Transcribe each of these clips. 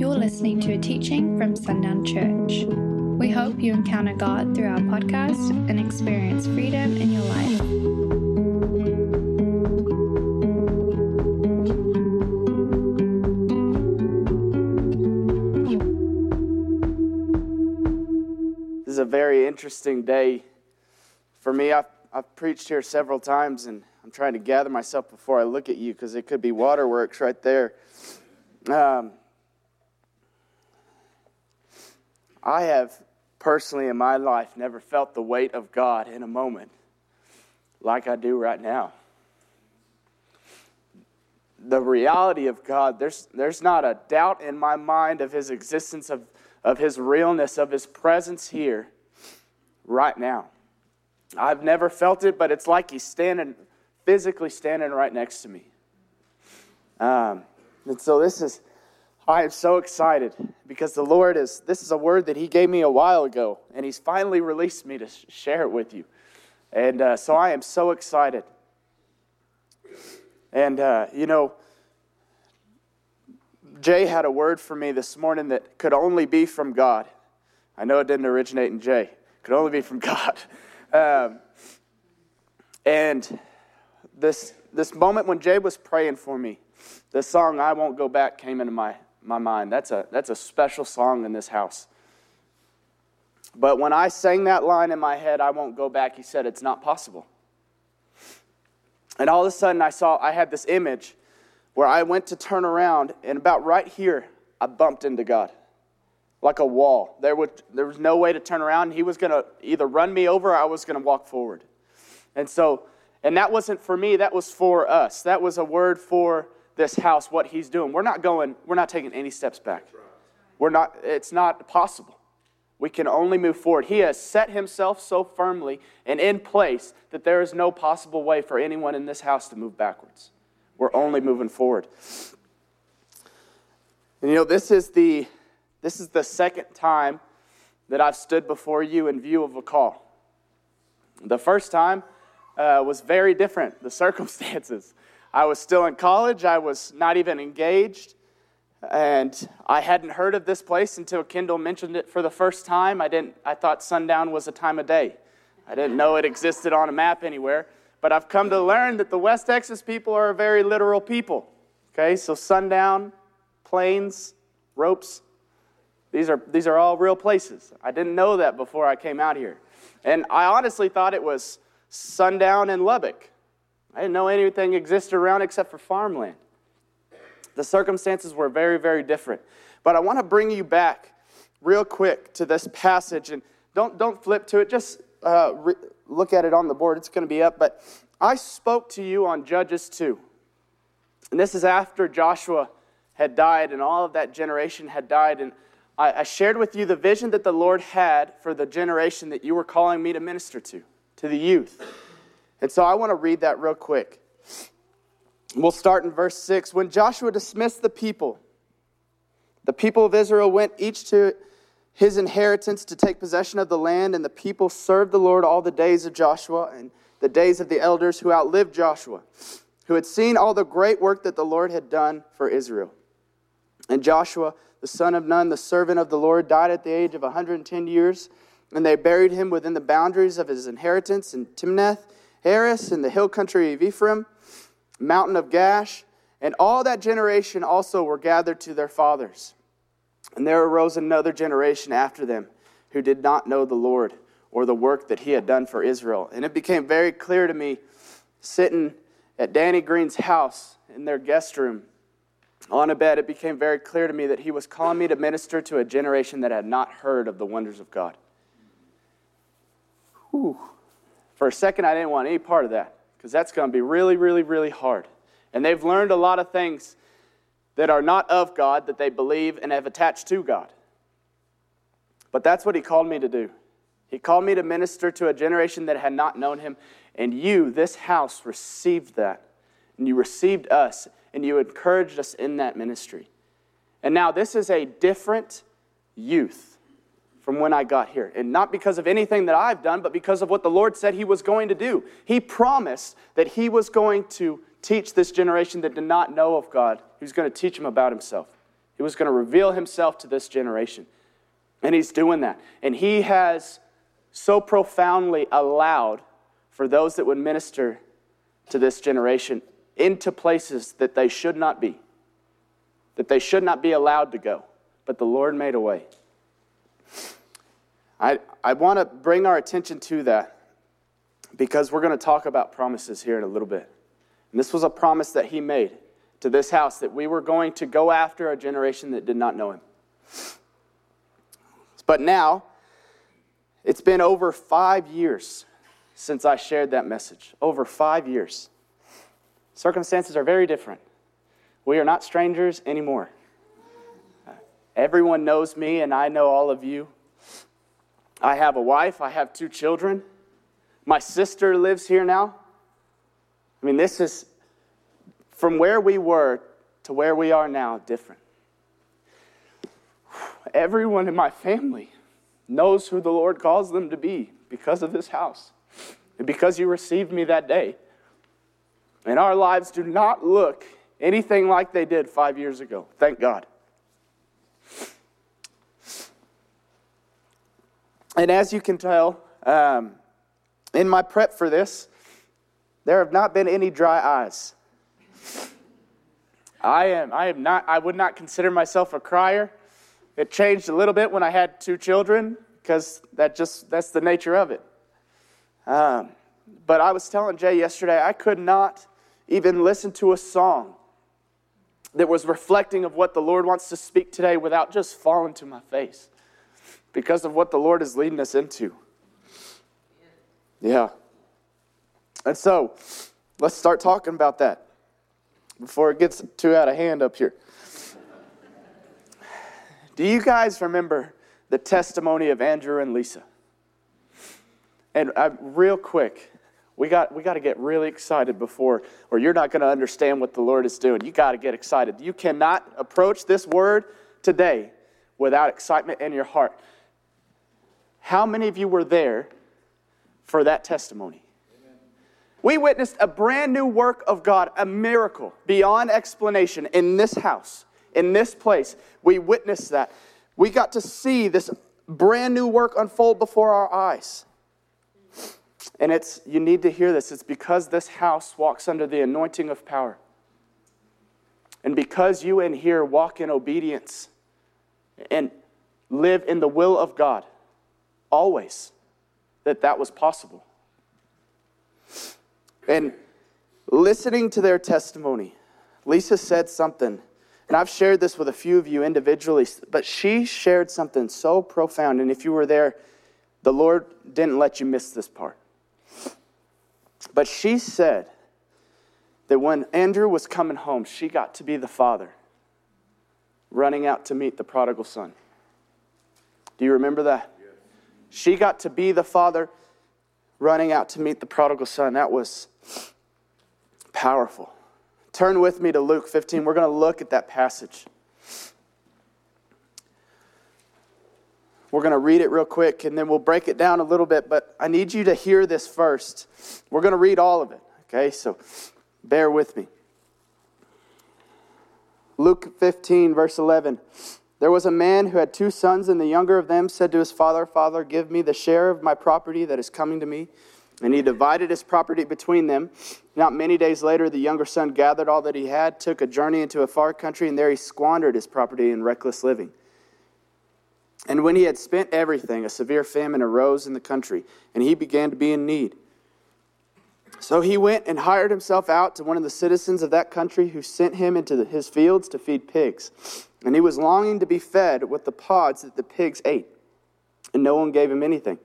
You're listening to a teaching from Sundown Church. We hope you encounter God through our podcast and experience freedom in your life. This is a very interesting day for me. I've, I've preached here several times, and I'm trying to gather myself before I look at you because it could be waterworks right there. Um, I have personally in my life never felt the weight of God in a moment like I do right now. The reality of God, there's, there's not a doubt in my mind of His existence, of, of His realness, of His presence here right now. I've never felt it, but it's like He's standing, physically standing right next to me. Um, and so this is, I am so excited because the Lord is, this is a word that He gave me a while ago, and He's finally released me to share it with you. And uh, so I am so excited. And, uh, you know, Jay had a word for me this morning that could only be from God. I know it didn't originate in Jay, it could only be from God. Um, and this, this moment when Jay was praying for me, the song I Won't Go Back came into my, my mind. That's a, that's a special song in this house. But when I sang that line in my head, I won't go back, he said, it's not possible. And all of a sudden, I saw, I had this image where I went to turn around, and about right here, I bumped into God like a wall. There, would, there was no way to turn around. He was going to either run me over or I was going to walk forward. And so, and that wasn't for me, that was for us. That was a word for this house, what he's doing. We're not going, we're not taking any steps back. We're not, it's not possible. We can only move forward. He has set himself so firmly and in place that there is no possible way for anyone in this house to move backwards. We're only moving forward. And you know, this is the this is the second time that I've stood before you in view of a call. The first time uh, was very different, the circumstances. I was still in college, I was not even engaged, and I hadn't heard of this place until Kendall mentioned it for the first time. I, didn't, I thought sundown was a time of day, I didn't know it existed on a map anywhere. But I've come to learn that the West Texas people are a very literal people. Okay, so sundown, plains, ropes, these are, these are all real places. I didn't know that before I came out here. And I honestly thought it was sundown in Lubbock. I didn't know anything existed around except for farmland. The circumstances were very, very different. But I want to bring you back real quick to this passage. And don't, don't flip to it, just uh, re- look at it on the board. It's going to be up. But I spoke to you on Judges 2. And this is after Joshua had died and all of that generation had died. And I, I shared with you the vision that the Lord had for the generation that you were calling me to minister to, to the youth. And so I want to read that real quick. We'll start in verse 6. When Joshua dismissed the people, the people of Israel went each to his inheritance to take possession of the land, and the people served the Lord all the days of Joshua and the days of the elders who outlived Joshua, who had seen all the great work that the Lord had done for Israel. And Joshua, the son of Nun, the servant of the Lord, died at the age of 110 years, and they buried him within the boundaries of his inheritance in Timnath, Heres, in the hill country of Ephraim, mountain of Gaash. And all that generation also were gathered to their fathers. And there arose another generation after them who did not know the Lord or the work that he had done for Israel. And it became very clear to me sitting at Danny Green's house in their guest room on a bed, it became very clear to me that he was calling me to minister to a generation that had not heard of the wonders of God. Whew. For a second, I didn't want any part of that because that's going to be really, really, really hard. And they've learned a lot of things that are not of God that they believe and have attached to God. But that's what he called me to do. He called me to minister to a generation that had not known him. And you, this house, received that. And you received us. And you encouraged us in that ministry. And now this is a different youth from when I got here. And not because of anything that I've done, but because of what the Lord said He was going to do. He promised that He was going to teach this generation that did not know of God, He was going to teach them about Himself. He was going to reveal himself to this generation. And he's doing that. And he has so profoundly allowed for those that would minister to this generation into places that they should not be, that they should not be allowed to go. But the Lord made a way. I, I want to bring our attention to that because we're going to talk about promises here in a little bit. And this was a promise that he made to this house that we were going to go after a generation that did not know him. But now, it's been over five years since I shared that message. Over five years. Circumstances are very different. We are not strangers anymore. Everyone knows me, and I know all of you. I have a wife, I have two children. My sister lives here now. I mean, this is from where we were to where we are now different. Everyone in my family knows who the Lord calls them to be because of this house and because you received me that day. And our lives do not look anything like they did five years ago. Thank God. And as you can tell, um, in my prep for this, there have not been any dry eyes. I am, I am not, I would not consider myself a crier. It changed a little bit when I had two children because that just, that's the nature of it. Um, but I was telling Jay yesterday, I could not even listen to a song that was reflecting of what the Lord wants to speak today without just falling to my face because of what the Lord is leading us into. Yeah. And so, let's start talking about that before it gets too out of hand up here. Do you guys remember the testimony of Andrew and Lisa? And uh, real quick, we got, we got to get really excited before, or you're not going to understand what the Lord is doing. You got to get excited. You cannot approach this word today without excitement in your heart. How many of you were there for that testimony? Amen. We witnessed a brand new work of God, a miracle beyond explanation in this house, in this place. We witnessed that. We got to see this brand new work unfold before our eyes. And it's you need to hear this. It's because this house walks under the anointing of power. And because you in here walk in obedience and live in the will of God always that that was possible. And listening to their testimony, Lisa said something, and I've shared this with a few of you individually, but she shared something so profound. And if you were there, the Lord didn't let you miss this part. But she said that when Andrew was coming home, she got to be the father running out to meet the prodigal son. Do you remember that? She got to be the father running out to meet the prodigal son. That was powerful. Turn with me to Luke 15. We're going to look at that passage. We're going to read it real quick and then we'll break it down a little bit, but I need you to hear this first. We're going to read all of it, okay? So bear with me. Luke 15, verse 11. There was a man who had two sons, and the younger of them said to his father, Father, give me the share of my property that is coming to me. And he divided his property between them. Not many days later, the younger son gathered all that he had, took a journey into a far country, and there he squandered his property in reckless living. And when he had spent everything, a severe famine arose in the country, and he began to be in need. So he went and hired himself out to one of the citizens of that country, who sent him into his fields to feed pigs. And he was longing to be fed with the pods that the pigs ate, and no one gave him anything.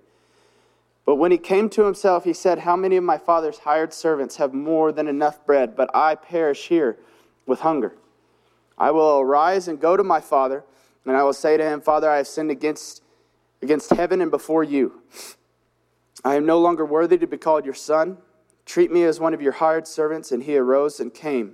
But when he came to himself, he said, How many of my father's hired servants have more than enough bread, but I perish here with hunger? I will arise and go to my father, and I will say to him, Father, I have sinned against, against heaven and before you. I am no longer worthy to be called your son. Treat me as one of your hired servants. And he arose and came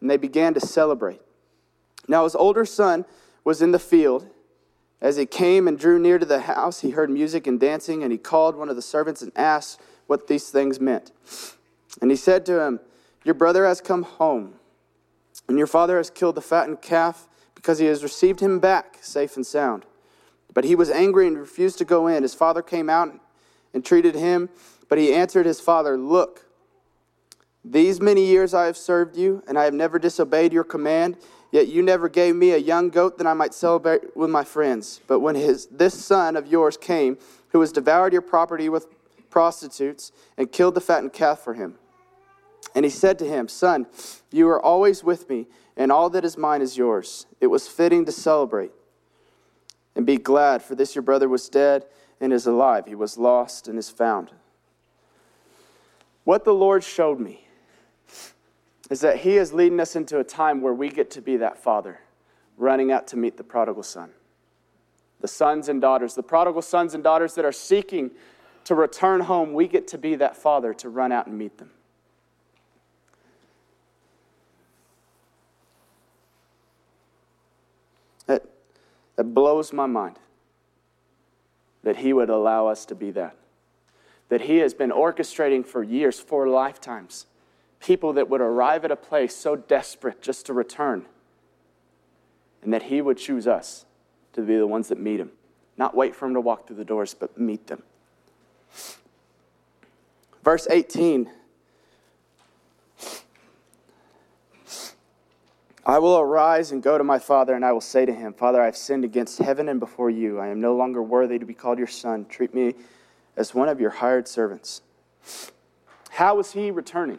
And they began to celebrate. Now his older son was in the field. As he came and drew near to the house, he heard music and dancing, and he called one of the servants and asked what these things meant. And he said to him, Your brother has come home and your father has killed the fattened calf because he has received him back safe and sound. But he was angry and refused to go in. His father came out and treated him, but he answered his father, Look, these many years I have served you, and I have never disobeyed your command. Yet you never gave me a young goat that I might celebrate with my friends. But when his, this son of yours came, who has devoured your property with prostitutes and killed the fattened calf for him, and he said to him, Son, you are always with me, and all that is mine is yours. It was fitting to celebrate and be glad, for this your brother was dead and is alive. He was lost and is found. What the Lord showed me is that He is leading us into a time where we get to be that father running out to meet the prodigal son. The sons and daughters, the prodigal sons and daughters that are seeking to return home, we get to be that father to run out and meet them. that that blows my mind that He would allow us to be that. That He has been orchestrating for years, for lifetimes, people that would arrive at a place so desperate just to return, and that He would choose us to be the ones that meet Him. Not wait for Him to walk through the doors, but meet them. Verse 18 I will arise and go to my father, and I will say to him, Father, I have sinned against heaven and before you. I am no longer worthy to be called your son. Treat me as one of your hired servants. How was he returning,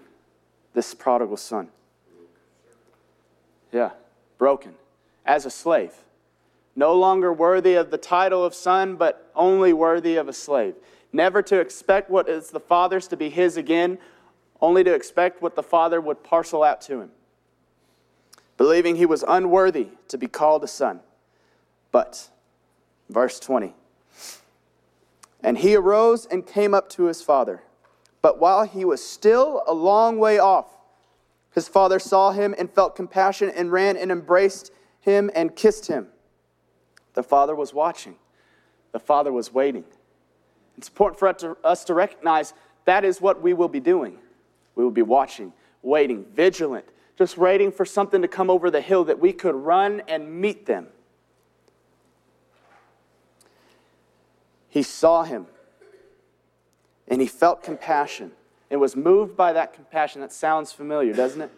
this prodigal son? Yeah, broken, as a slave. No longer worthy of the title of son, but only worthy of a slave. Never to expect what is the father's to be his again, only to expect what the father would parcel out to him believing he was unworthy to be called a son. But, verse 20, and he arose and came up to his father. But while he was still a long way off, his father saw him and felt compassion and ran and embraced him and kissed him. The father was watching, the father was waiting. It's important for us to recognize that is what we will be doing. We will be watching, waiting, vigilant, just waiting for something to come over the hill that we could run and meet them. He saw him and he felt compassion and was moved by that compassion. That sounds familiar, doesn't it?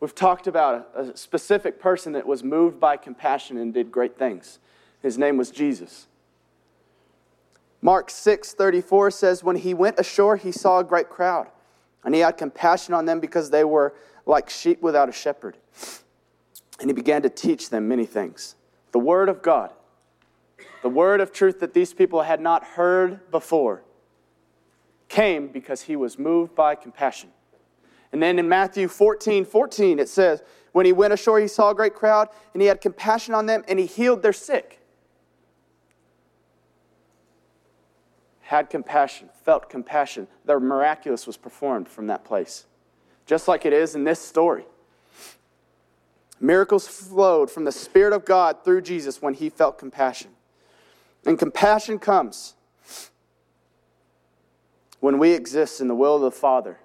We've talked about a, a specific person that was moved by compassion and did great things. His name was Jesus. Mark 6 34 says, When he went ashore, he saw a great crowd, and he had compassion on them because they were like sheep without a shepherd. And he began to teach them many things. The Word of God, the Word of truth that these people had not heard before, came because he was moved by compassion. And then in Matthew 14 14, it says, When he went ashore, he saw a great crowd, and he had compassion on them, and he healed their sick. Had compassion, felt compassion. The miraculous was performed from that place just like it is in this story. Miracles flowed from the Spirit of God through Jesus when he felt compassion. And compassion comes when we exist in the will of the Father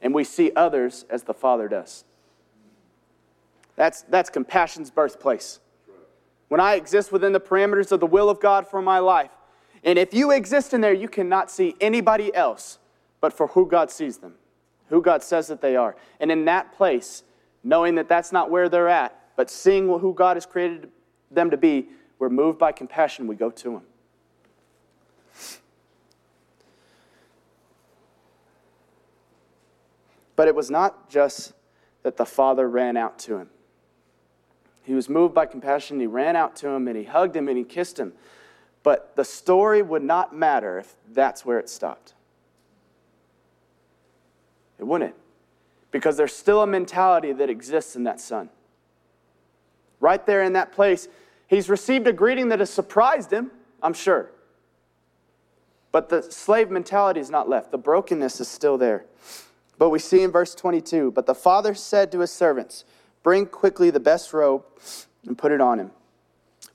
and we see others as the Father does. That's, that's compassion's birthplace. When I exist within the parameters of the will of God for my life, and if you exist in there, you cannot see anybody else but for who God sees them who God says that they are. And in that place, knowing that that's not where they're at, but seeing who God has created them to be, we're moved by compassion, we go to Him. But it was not just that the Father ran out to him. He was moved by compassion, he ran out to him and he hugged him and he kissed him. But the story would not matter if that's where it stopped. It wouldn't. because there's still a mentality that exists in that son. Right there in that place, he's received a greeting that has surprised him, I'm sure. But the slave mentality is not left, the brokenness is still there. But we see in verse 22 But the father said to his servants, Bring quickly the best robe and put it on him.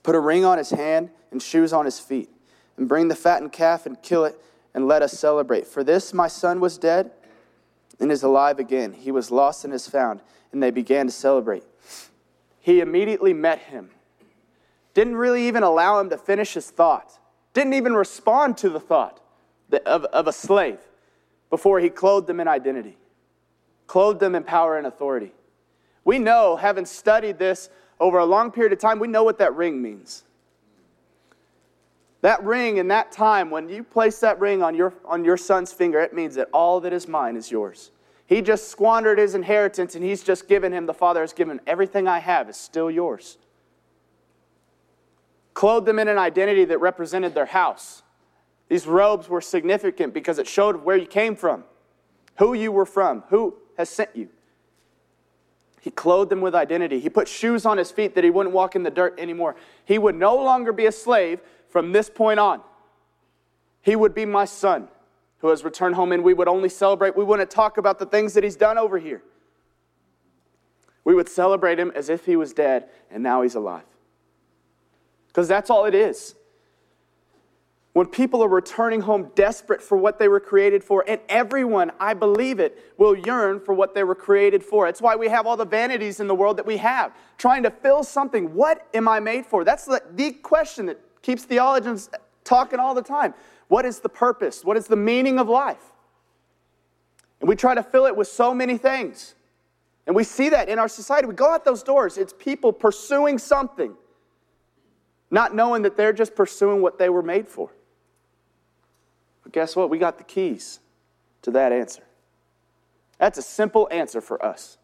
Put a ring on his hand and shoes on his feet. And bring the fattened calf and kill it, and let us celebrate. For this my son was dead and is alive again. He was lost and is found. And they began to celebrate. He immediately met him. Didn't really even allow him to finish his thought didn't even respond to the thought of, of a slave before he clothed them in identity, clothed them in power and authority. We know, having studied this over a long period of time, we know what that ring means. That ring in that time, when you place that ring on your, on your son's finger, it means that all that is mine is yours. He just squandered his inheritance and he's just given him, the Father has given everything I have is still yours clothed them in an identity that represented their house. These robes were significant because it showed where you came from, who you were from, who has sent you. He clothed them with identity. He put shoes on his feet that he wouldn't walk in the dirt anymore. He would no longer be a slave from this point on. He would be my son who has returned home, and we would only celebrate. We wouldn't talk about the things that he's done over here. We would celebrate him as if he was dead and now he's alive because that's all it is. When people are returning home desperate for what they were created for, and everyone, I believe it, will yearn for what they were created for. It's why we have all the vanities in the world that we have, trying to fill something. What am I made for? That's the, the question that keeps theologians talking all the time. What is the purpose? What is the meaning of life? And we try to fill it with so many things. And we see that in our society. We go out those doors, it's people pursuing something not knowing that they're just pursuing what they were made for. But guess what? We got the keys to that answer. That's a simple answer for us.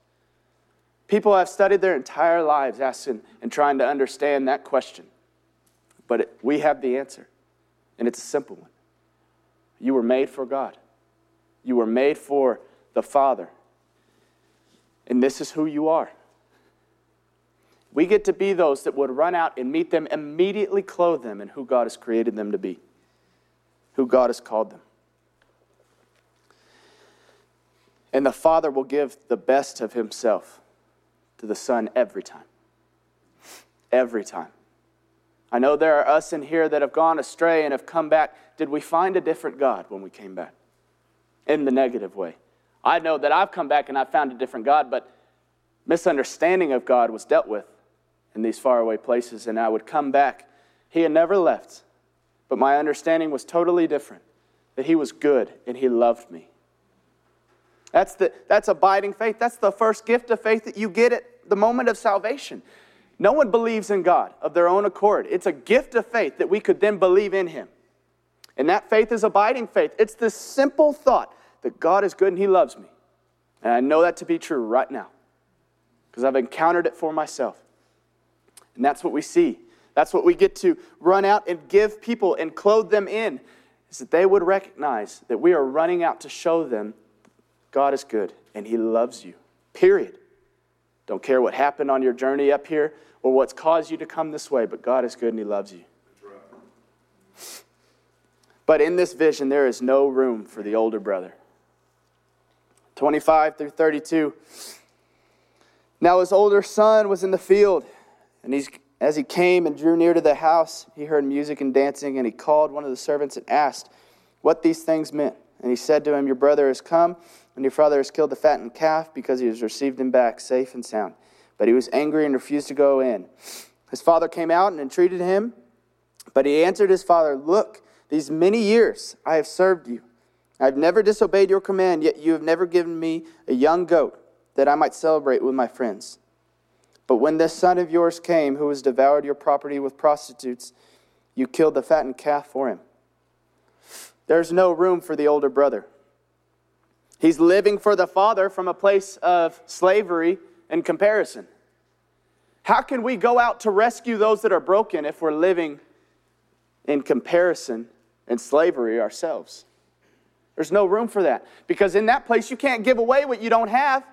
People have studied their entire lives asking and trying to understand that question. But it, we have the answer, and it's a simple one. You were made for God, you were made for the Father, and this is who you are. We get to be those that would run out and meet them, immediately clothe them in who God has created them to be, who God has called them. And the Father will give the best of Himself to the Son every time. Every time. I know there are us in here that have gone astray and have come back. Did we find a different God when we came back? In the negative way. I know that I've come back and I've found a different God, but misunderstanding of God was dealt with in these faraway places, and I would come back. He had never left, but my understanding was totally different that He was good and He loved me. That's, the, that's abiding faith. That's the first gift of faith that you get at the moment of salvation. No one believes in God of their own accord. It's a gift of faith that we could then believe in Him. And that faith is abiding faith. It's this simple thought that God is good and He loves me. And I know that to be true right now because I've encountered it for myself. And that's what we see. That's what we get to run out and give people and clothe them in, is that they would recognize that we are running out to show them God is good and He loves you. Period. Don't care what happened on your journey up here or what's caused you to come this way, but God is good and He loves you. But in this vision, there is no room for the older brother. 25 through 32. Now his older son was in the field and he's, as he came and drew near to the house, he heard music and dancing, and he called one of the servants and asked what these things meant. And he said to him, Your brother has come, and your father has killed the fattened calf because he has received him back safe and sound. But he was angry and refused to go in. His father came out and entreated him, but he answered his father, Look, these many years I have served you. I have never disobeyed your command, yet you have never given me a young goat that I might celebrate with my friends. But when this son of yours came, who has devoured your property with prostitutes, you killed the fattened calf for him. There's no room for the older brother. He's living for the father from a place of slavery and comparison. How can we go out to rescue those that are broken if we're living in comparison and slavery ourselves? There's no room for that because in that place you can't give away what you don't have.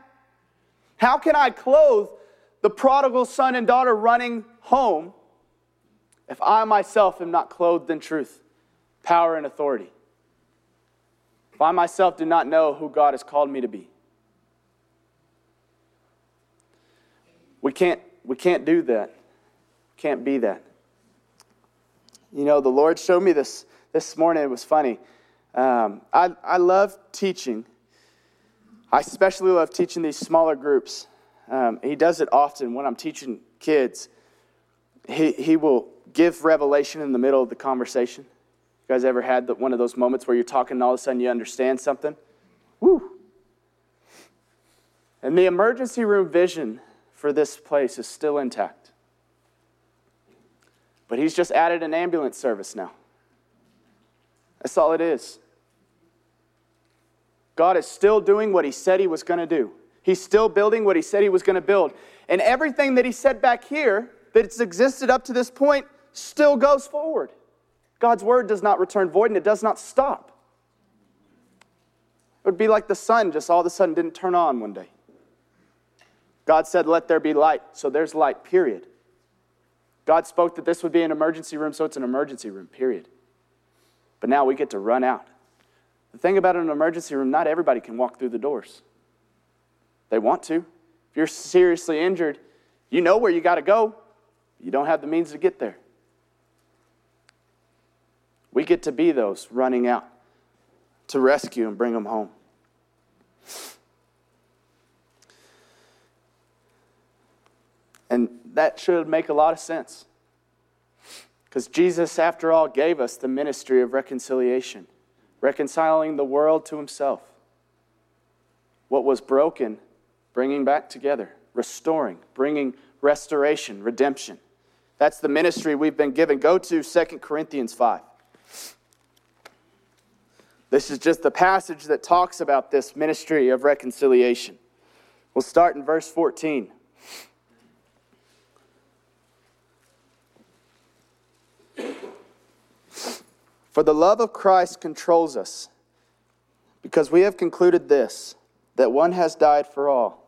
How can I clothe the prodigal son and daughter running home if I myself am not clothed in truth, power, and authority? If I myself do not know who God has called me to be? We can't, we can't do that. Can't be that. You know, the Lord showed me this this morning. It was funny. Um, I, I love teaching. I especially love teaching these smaller groups. Um, he does it often when I'm teaching kids. He, he will give revelation in the middle of the conversation. You guys ever had the, one of those moments where you're talking and all of a sudden you understand something? Woo! And the emergency room vision for this place is still intact. But he's just added an ambulance service now. That's all it is. God is still doing what he said he was going to do. He's still building what he said he was going to build. And everything that he said back here that's existed up to this point still goes forward. God's word does not return void and it does not stop. It would be like the sun just all of a sudden didn't turn on one day. God said, Let there be light. So there's light, period. God spoke that this would be an emergency room, so it's an emergency room, period. But now we get to run out. The thing about an emergency room, not everybody can walk through the doors. They want to. If you're seriously injured, you know where you got to go. You don't have the means to get there. We get to be those running out to rescue and bring them home. And that should make a lot of sense. Because Jesus, after all, gave us the ministry of reconciliation, reconciling the world to himself. What was broken, bringing back together, restoring, bringing restoration, redemption. That's the ministry we've been given. Go to 2 Corinthians 5. This is just the passage that talks about this ministry of reconciliation. We'll start in verse 14. For the love of Christ controls us, because we have concluded this that one has died for all,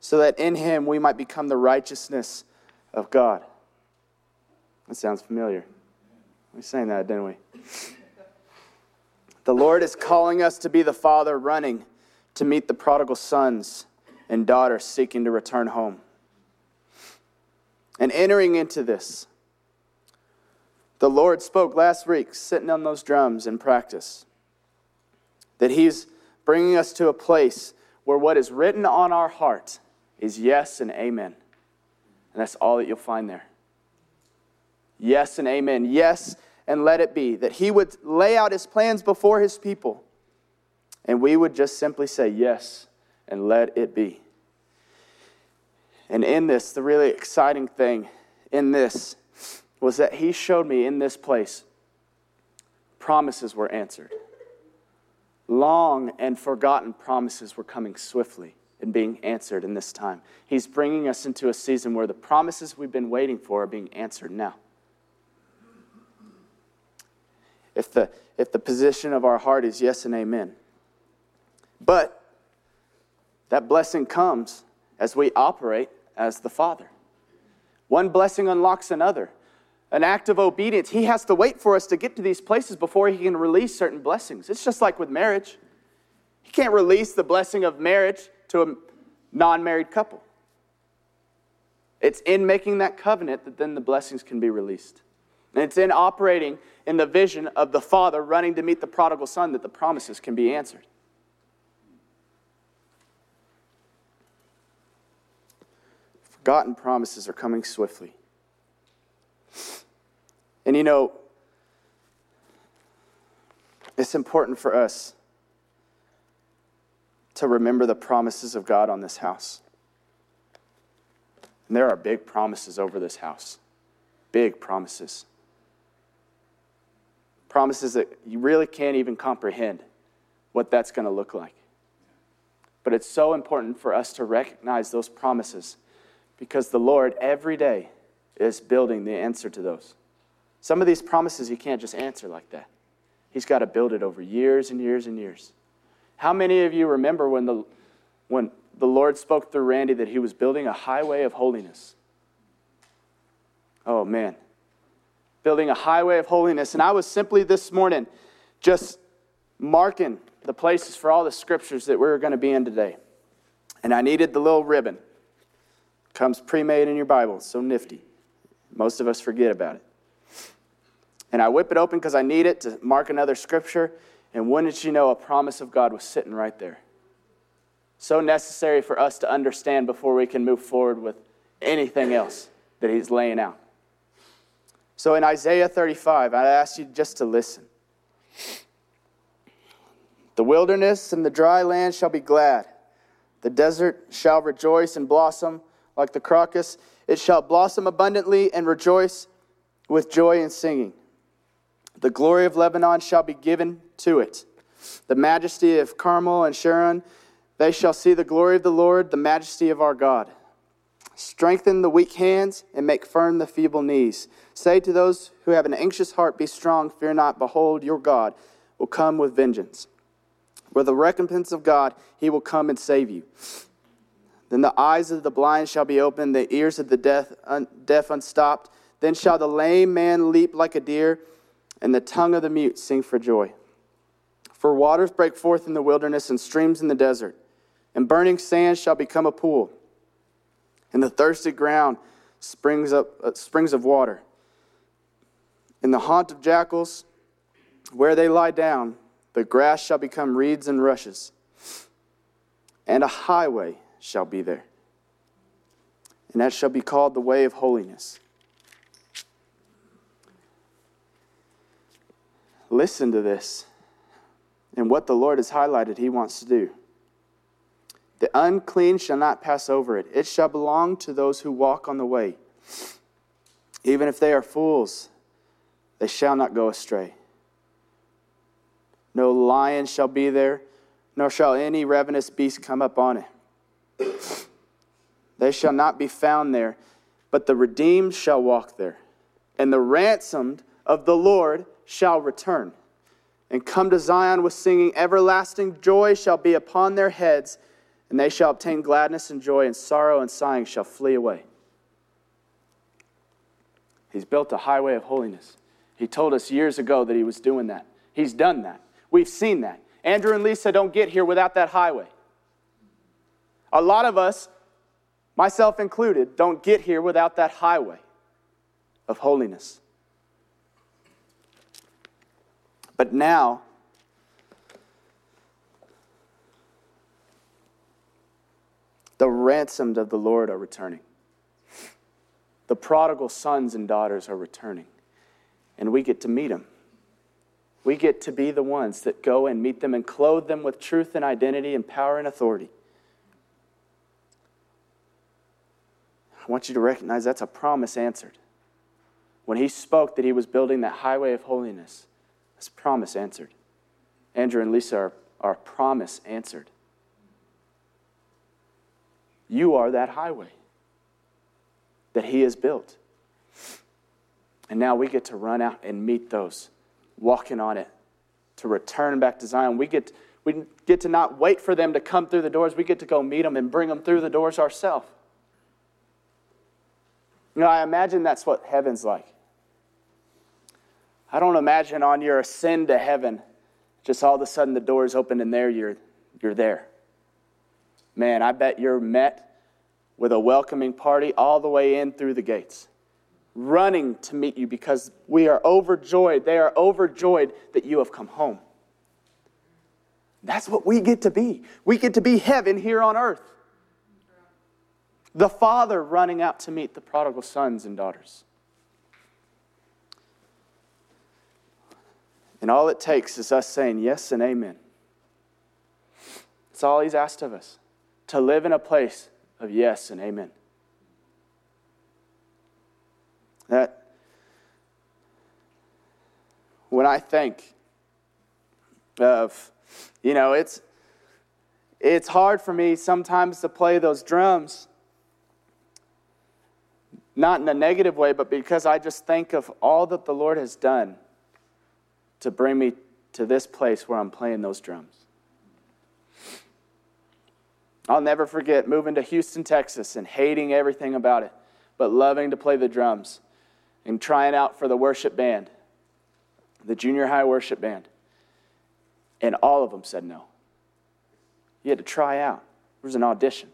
so that in him we might become the righteousness of God. That sounds familiar. We sang that, didn't we? The Lord is calling us to be the Father running to meet the prodigal sons and daughters seeking to return home. And entering into this, the Lord spoke last week, sitting on those drums in practice, that He's bringing us to a place where what is written on our heart is yes and amen. And that's all that you'll find there. Yes and amen. Yes, and let it be. That He would lay out His plans before His people, and we would just simply say yes and let it be. And in this, the really exciting thing in this was that he showed me in this place promises were answered. Long and forgotten promises were coming swiftly and being answered in this time. He's bringing us into a season where the promises we've been waiting for are being answered now. If the, if the position of our heart is yes and amen. But that blessing comes as we operate as the Father. One blessing unlocks another an act of obedience. He has to wait for us to get to these places before he can release certain blessings. It's just like with marriage. He can't release the blessing of marriage to a non married couple. It's in making that covenant that then the blessings can be released. And it's in operating in the vision of the Father running to meet the prodigal son that the promises can be answered. Forgotten promises are coming swiftly. And you know, it's important for us to remember the promises of God on this house. And there are big promises over this house. Big promises. Promises that you really can't even comprehend what that's going to look like. But it's so important for us to recognize those promises because the Lord every day is building the answer to those. Some of these promises you can't just answer like that. He's got to build it over years and years and years. How many of you remember when the, when the Lord spoke through Randy that he was building a highway of holiness? Oh, man. Building a highway of holiness. And I was simply this morning just marking the places for all the scriptures that we were going to be in today. And I needed the little ribbon. Comes pre made in your Bible. so nifty. Most of us forget about it. And I whip it open because I need it to mark another scripture. And wouldn't you know, a promise of God was sitting right there. So necessary for us to understand before we can move forward with anything else that He's laying out. So in Isaiah 35, I ask you just to listen. The wilderness and the dry land shall be glad. The desert shall rejoice and blossom like the crocus. It shall blossom abundantly and rejoice with joy and singing. The glory of Lebanon shall be given to it. The majesty of Carmel and Sharon, they shall see the glory of the Lord, the majesty of our God. Strengthen the weak hands and make firm the feeble knees. Say to those who have an anxious heart, Be strong, fear not. Behold, your God will come with vengeance. With the recompense of God, he will come and save you. Then the eyes of the blind shall be opened, the ears of the deaf, un, deaf unstopped. Then shall the lame man leap like a deer and the tongue of the mute sing for joy. For waters break forth in the wilderness and streams in the desert, and burning sand shall become a pool, and the thirsty ground springs, up, uh, springs of water. In the haunt of jackals, where they lie down, the grass shall become reeds and rushes, and a highway shall be there. And that shall be called the way of holiness. Listen to this and what the Lord has highlighted He wants to do. The unclean shall not pass over it, it shall belong to those who walk on the way. Even if they are fools, they shall not go astray. No lion shall be there, nor shall any ravenous beast come up on it. They shall not be found there, but the redeemed shall walk there, and the ransomed of the Lord shall return and come to Zion with singing. Everlasting joy shall be upon their heads, and they shall obtain gladness and joy, and sorrow and sighing shall flee away. He's built a highway of holiness. He told us years ago that he was doing that. He's done that. We've seen that. Andrew and Lisa don't get here without that highway. A lot of us, myself included, don't get here without that highway of holiness. But now, the ransomed of the Lord are returning. The prodigal sons and daughters are returning. And we get to meet them. We get to be the ones that go and meet them and clothe them with truth and identity and power and authority. I want you to recognize that's a promise answered. When he spoke that he was building that highway of holiness, that's promise answered. Andrew and Lisa are, are promise answered. You are that highway that He has built. And now we get to run out and meet those walking on it to return back to Zion. We get, we get to not wait for them to come through the doors, we get to go meet them and bring them through the doors ourselves. You know, I imagine that's what heaven's like. I don't imagine on your ascend to heaven, just all of a sudden the doors open and there you're, you're there. Man, I bet you're met with a welcoming party all the way in through the gates, running to meet you because we are overjoyed. They are overjoyed that you have come home. That's what we get to be. We get to be heaven here on earth. The Father running out to meet the prodigal sons and daughters. And all it takes is us saying yes and amen. That's all He's asked of us to live in a place of yes and amen. That when I think of, you know, it's it's hard for me sometimes to play those drums. Not in a negative way, but because I just think of all that the Lord has done to bring me to this place where I'm playing those drums. I'll never forget moving to Houston, Texas, and hating everything about it, but loving to play the drums and trying out for the worship band, the junior high worship band. And all of them said no. You had to try out, there was an audition.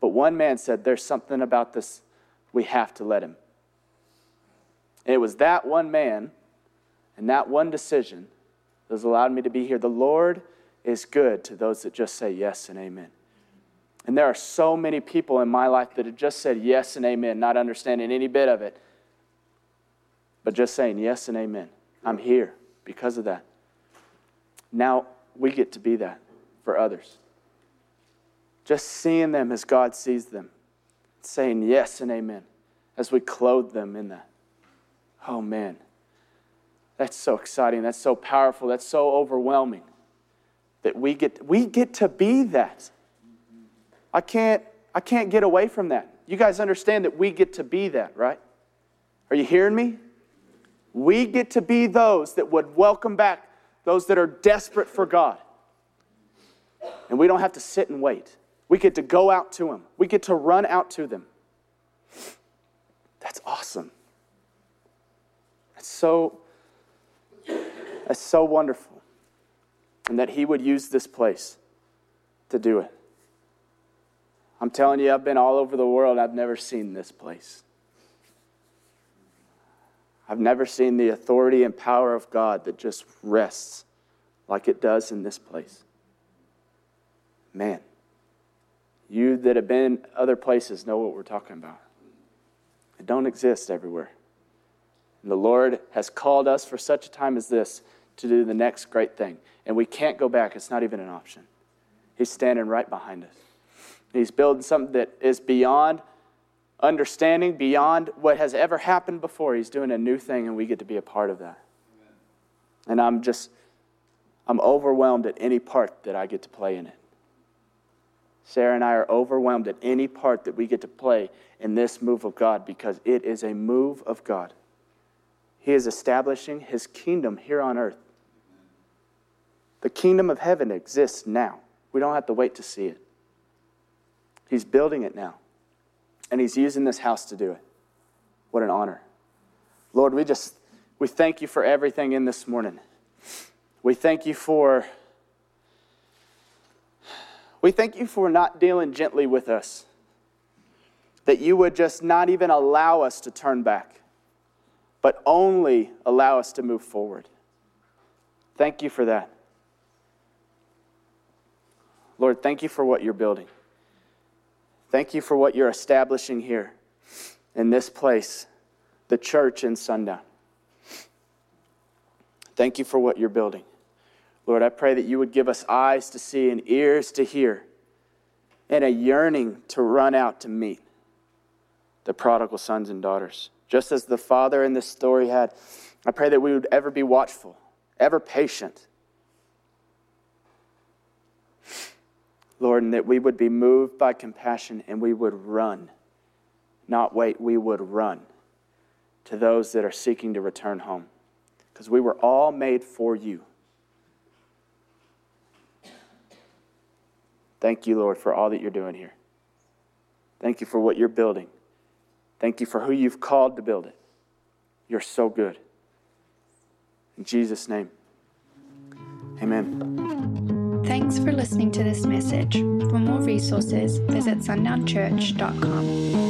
But one man said, There's something about this, we have to let him. And it was that one man and that one decision has allowed me to be here. The Lord is good to those that just say yes and amen. And there are so many people in my life that have just said yes and amen, not understanding any bit of it, but just saying yes and amen. I'm here because of that. Now we get to be that for others. Just seeing them as God sees them, saying yes and amen as we clothe them in that. Oh man, that's so exciting. That's so powerful. That's so overwhelming that we get, we get to be that. I can't, I can't get away from that. You guys understand that we get to be that, right? Are you hearing me? We get to be those that would welcome back those that are desperate for God. And we don't have to sit and wait. We get to go out to them, we get to run out to them. That's awesome. That's so, that's so wonderful. And that He would use this place to do it. I'm telling you, I've been all over the world. I've never seen this place. I've never seen the authority and power of God that just rests like it does in this place. Man, you that have been other places know what we're talking about. It don't exist everywhere. And the Lord has called us for such a time as this to do the next great thing. And we can't go back. It's not even an option. He's standing right behind us. He's building something that is beyond understanding, beyond what has ever happened before. He's doing a new thing, and we get to be a part of that. And I'm just, I'm overwhelmed at any part that I get to play in it. Sarah and I are overwhelmed at any part that we get to play in this move of God because it is a move of God. He is establishing his kingdom here on earth. The kingdom of heaven exists now. We don't have to wait to see it. He's building it now. And he's using this house to do it. What an honor. Lord, we just we thank you for everything in this morning. We thank you for we thank you for not dealing gently with us. That you would just not even allow us to turn back, but only allow us to move forward. Thank you for that. Lord, thank you for what you're building. Thank you for what you're establishing here in this place, the church in Sundown. Thank you for what you're building. Lord, I pray that you would give us eyes to see and ears to hear and a yearning to run out to meet the prodigal sons and daughters. Just as the father in this story had, I pray that we would ever be watchful, ever patient, Lord, and that we would be moved by compassion and we would run, not wait, we would run to those that are seeking to return home. Because we were all made for you. Thank you, Lord, for all that you're doing here. Thank you for what you're building. Thank you for who you've called to build it. You're so good. In Jesus' name, amen. Thanks for listening to this message. For more resources, visit sundownchurch.com.